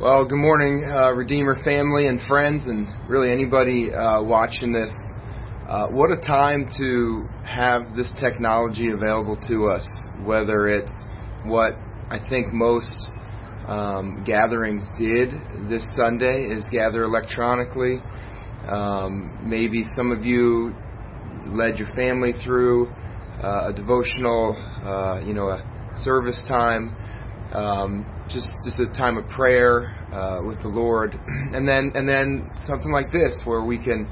Well, good morning, uh, Redeemer family and friends, and really anybody uh, watching this. Uh, what a time to have this technology available to us, whether it's what I think most um, gatherings did this Sunday is gather electronically. Um, maybe some of you led your family through uh, a devotional, uh, you know, a service time. Um, just just a time of prayer uh, with the Lord, and then and then something like this where we can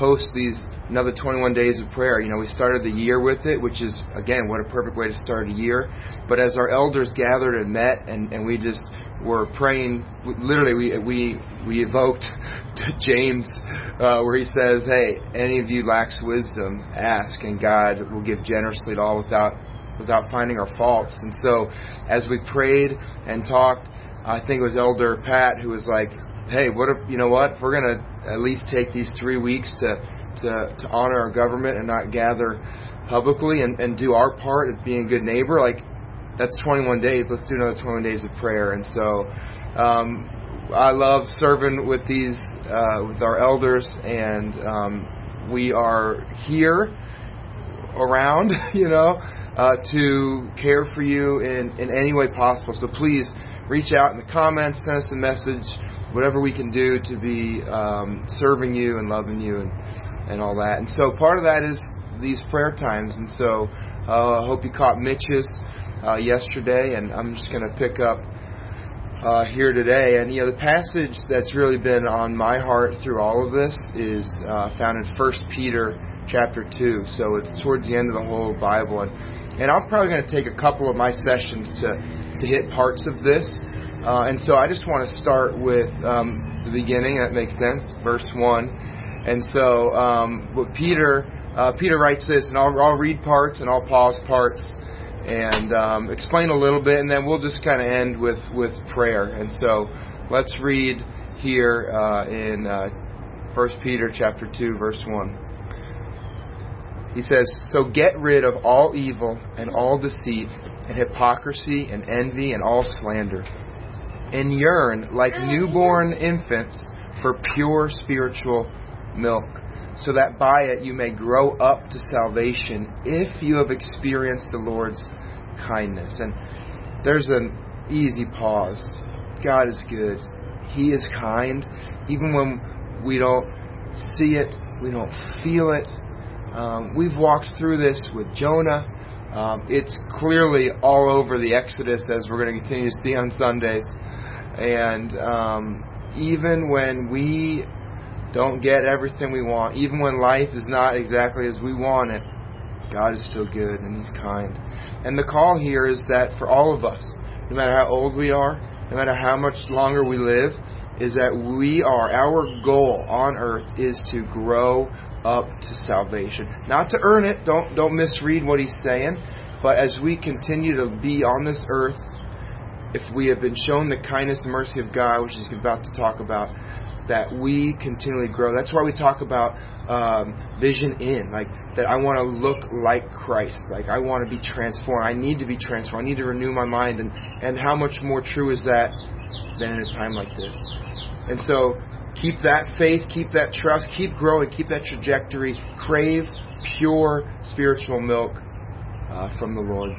host these another 21 days of prayer. You know, we started the year with it, which is again what a perfect way to start a year. But as our elders gathered and met, and and we just were praying, literally we we we evoked James, uh, where he says, "Hey, any of you lacks wisdom, ask, and God will give generously to all without without finding our faults. And so, as we prayed and talked, I think it was Elder Pat who was like, "Hey, what if you know what? If we're gonna at least take these three weeks to to, to honor our government and not gather publicly and, and do our part of being a good neighbor, like that's 21 days. Let's do another 21 days of prayer." And so. Um, I love serving with these uh, with our elders, and um, we are here around, you know, uh, to care for you in, in any way possible. So please reach out in the comments, send us a message, whatever we can do to be um, serving you and loving you and, and all that. And so part of that is these prayer times. And so uh, I hope you caught Mitch's uh, yesterday, and I'm just going to pick up. Uh, here today. And you know, the passage that's really been on my heart through all of this is uh, found in First Peter chapter two. So it's towards the end of the whole Bible, and and I'm probably going to take a couple of my sessions to, to hit parts of this. Uh, and so I just want to start with um, the beginning. That makes sense, verse one. And so, um, what Peter uh, Peter writes this, and I'll, I'll, read parts and I'll pause parts and um, explain a little bit, and then we'll just kind of end with with prayer. And so, let's read here uh, in uh, First Peter chapter two, verse one. He says, So get rid of all evil and all deceit and hypocrisy and envy and all slander. And yearn like newborn infants for pure spiritual milk, so that by it you may grow up to salvation if you have experienced the Lord's kindness. And there's an easy pause. God is good. He is kind. Even when we don't see it, we don't feel it, um, we've walked through this with Jonah. Um, it's clearly all over the Exodus, as we're going to continue to see on Sundays. And um, even when we don't get everything we want, even when life is not exactly as we want it, God is still good and He's kind. And the call here is that for all of us, no matter how old we are, no matter how much longer we live, is that we are, our goal on earth is to grow up to salvation. Not to earn it, don't, don't misread what he's saying, but as we continue to be on this earth, if we have been shown the kindness and mercy of God, which he's about to talk about, that we continually grow. That's why we talk about um, vision in, like that I want to look like Christ, like I want to be transformed. I need to be transformed. I need to renew my mind, and and how much more true is that than in a time like this? And so Keep that faith, keep that trust, keep growing, keep that trajectory. Crave pure spiritual milk uh, from the Lord.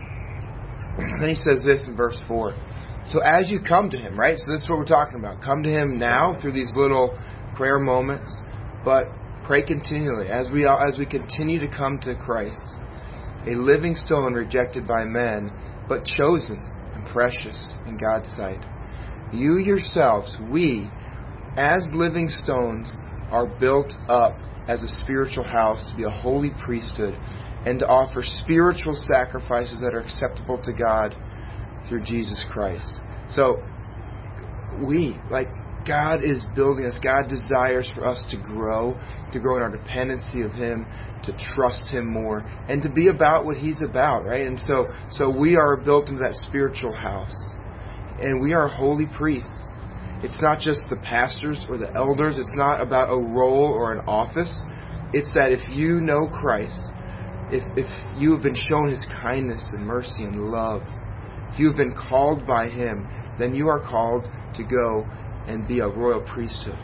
then he says this in verse 4. So as you come to him, right? So this is what we're talking about. Come to him now through these little prayer moments, but pray continually as we as we continue to come to Christ, a living stone rejected by men, but chosen and precious in God's sight. You yourselves, we as living stones, are built up as a spiritual house to be a holy priesthood and to offer spiritual sacrifices that are acceptable to God through Jesus Christ. So, we, like, God is building us. God desires for us to grow, to grow in our dependency of Him, to trust Him more, and to be about what He's about, right? And so, so we are built into that spiritual house, and we are holy priests. It's not just the pastors or the elders. It's not about a role or an office. It's that if you know Christ, if, if you have been shown his kindness and mercy and love, if you have been called by him, then you are called to go and be a royal priesthood.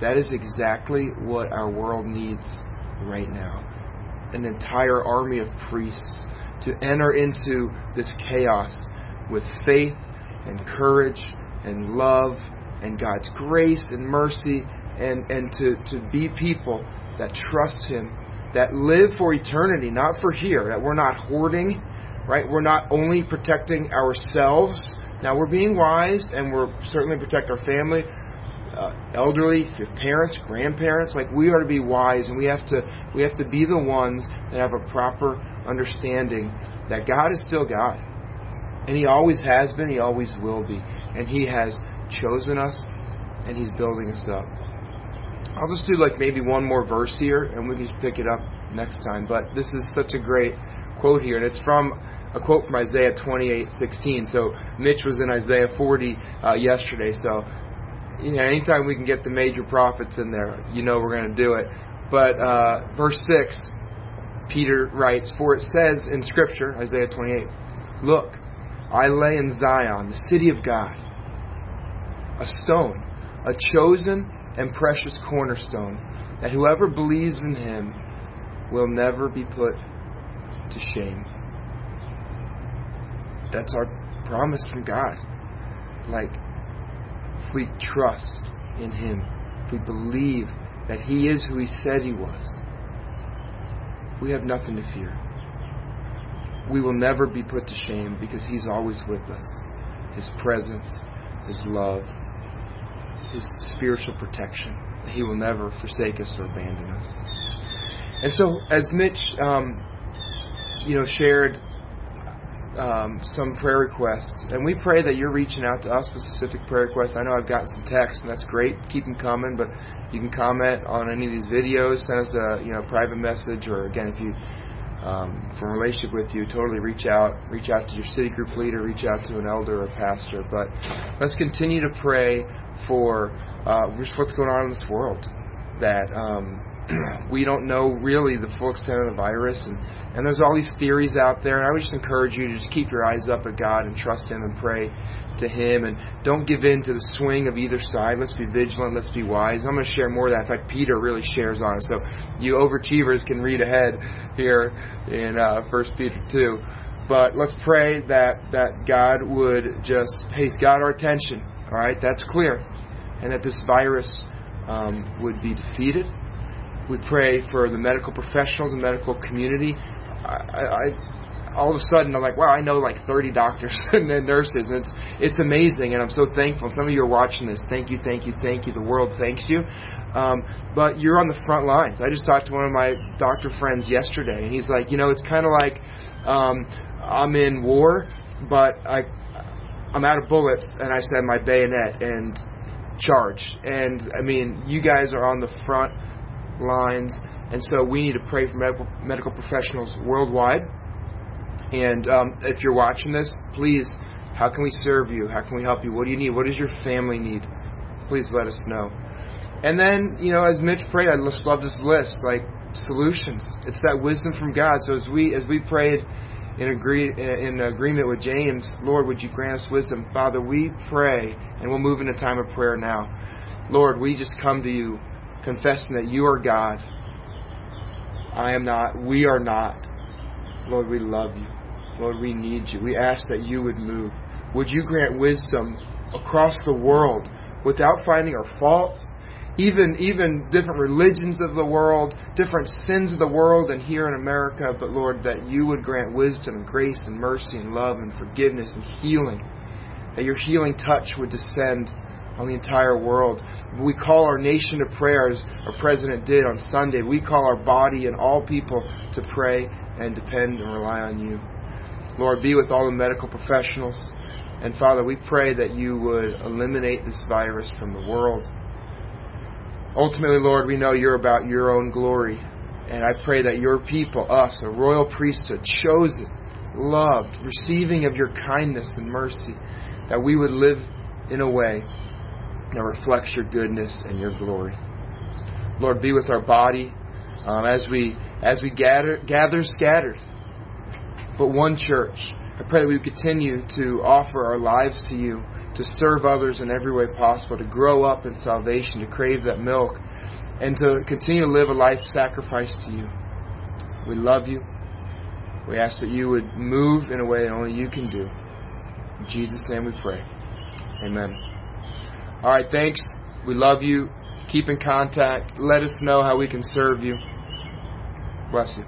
That is exactly what our world needs right now. An entire army of priests to enter into this chaos with faith and courage and love and God's grace and mercy and, and to, to be people that trust Him, that live for eternity, not for here, that we're not hoarding, right? We're not only protecting ourselves. Now, we're being wise and we're certainly protect our family, uh, elderly, parents, grandparents. Like we are to be wise, and we have to we have to be the ones that have a proper understanding that God is still God, and He always has been, He always will be, and He has chosen us, and He's building us up. I'll just do like maybe one more verse here, and we can just pick it up next time. But this is such a great quote here, and it's from a quote from Isaiah 28:16. So Mitch was in Isaiah 40 uh, yesterday, so you know, anytime we can get the major prophets in there, you know we're going to do it. But uh, verse 6, Peter writes, For it says in Scripture, Isaiah 28, Look, I lay in Zion, the city of God, a stone, a chosen and precious cornerstone, that whoever believes in him will never be put to shame. That's our promise from God. Like, if we trust in Him, if we believe that He is who He said He was, we have nothing to fear. We will never be put to shame because He's always with us. His presence, His love, His spiritual protection. He will never forsake us or abandon us. And so, as Mitch, um, you know, shared um, some prayer requests, and we pray that you're reaching out to us with specific prayer requests. I know I've gotten some texts, and that's great. Keep them coming, but you can comment on any of these videos, send us a you know private message, or again, if you um, from relationship with you, totally reach out. Reach out to your city group leader. Reach out to an elder or pastor. But let's continue to pray for uh, what's going on in this world. That um, we don't know really the full extent of the virus, and, and there's all these theories out there. And I would just encourage you to just keep your eyes up at God and trust Him and pray to Him, and don't give in to the swing of either side. Let's be vigilant. Let's be wise. I'm going to share more of that. In fact, Peter really shares on it. So you overachievers can read ahead here in uh, First Peter two. But let's pray that that God would just pays God our attention. All right, that's clear, and that this virus um, would be defeated we pray for the medical professionals and medical community. I, I, all of a sudden, I'm like, wow, I know like 30 doctors and nurses. And it's it's amazing, and I'm so thankful. Some of you are watching this. Thank you, thank you, thank you. The world thanks you. Um, but you're on the front lines. I just talked to one of my doctor friends yesterday, and he's like, you know, it's kind of like um, I'm in war, but I I'm out of bullets, and I said my bayonet and charge. And I mean, you guys are on the front lines. And so we need to pray for medical, medical professionals worldwide. And um, if you're watching this, please, how can we serve you? How can we help you? What do you need? What does your family need? Please let us know. And then, you know, as Mitch prayed, I just love this list, like solutions. It's that wisdom from God. So as we as we prayed in agree in agreement with James, Lord, would you grant us wisdom? Father, we pray, and we'll move into time of prayer now. Lord, we just come to you confessing that you are God. I am not. We are not. Lord, we love you. Lord, we need you. We ask that you would move. Would you grant wisdom across the world without finding our faults? Even even different religions of the world, different sins of the world, and here in America, but Lord, that you would grant wisdom and grace and mercy and love and forgiveness and healing. That your healing touch would descend on the entire world. We call our nation to prayer, as our president did on Sunday. We call our body and all people to pray and depend and rely on you. Lord, be with all the medical professionals. And Father, we pray that you would eliminate this virus from the world. Ultimately, Lord, we know you're about your own glory. And I pray that your people, us, a royal priesthood, chosen, loved, receiving of your kindness and mercy, that we would live in a way that reflects your goodness and your glory. Lord, be with our body um, as we as we gather gather scattered, but one church. I pray that we continue to offer our lives to you to serve others in every way possible, to grow up in salvation, to crave that milk, and to continue to live a life sacrificed to you. We love you. We ask that you would move in a way that only you can do. In Jesus' name we pray. Amen. All right, thanks. We love you. Keep in contact. Let us know how we can serve you. Bless you.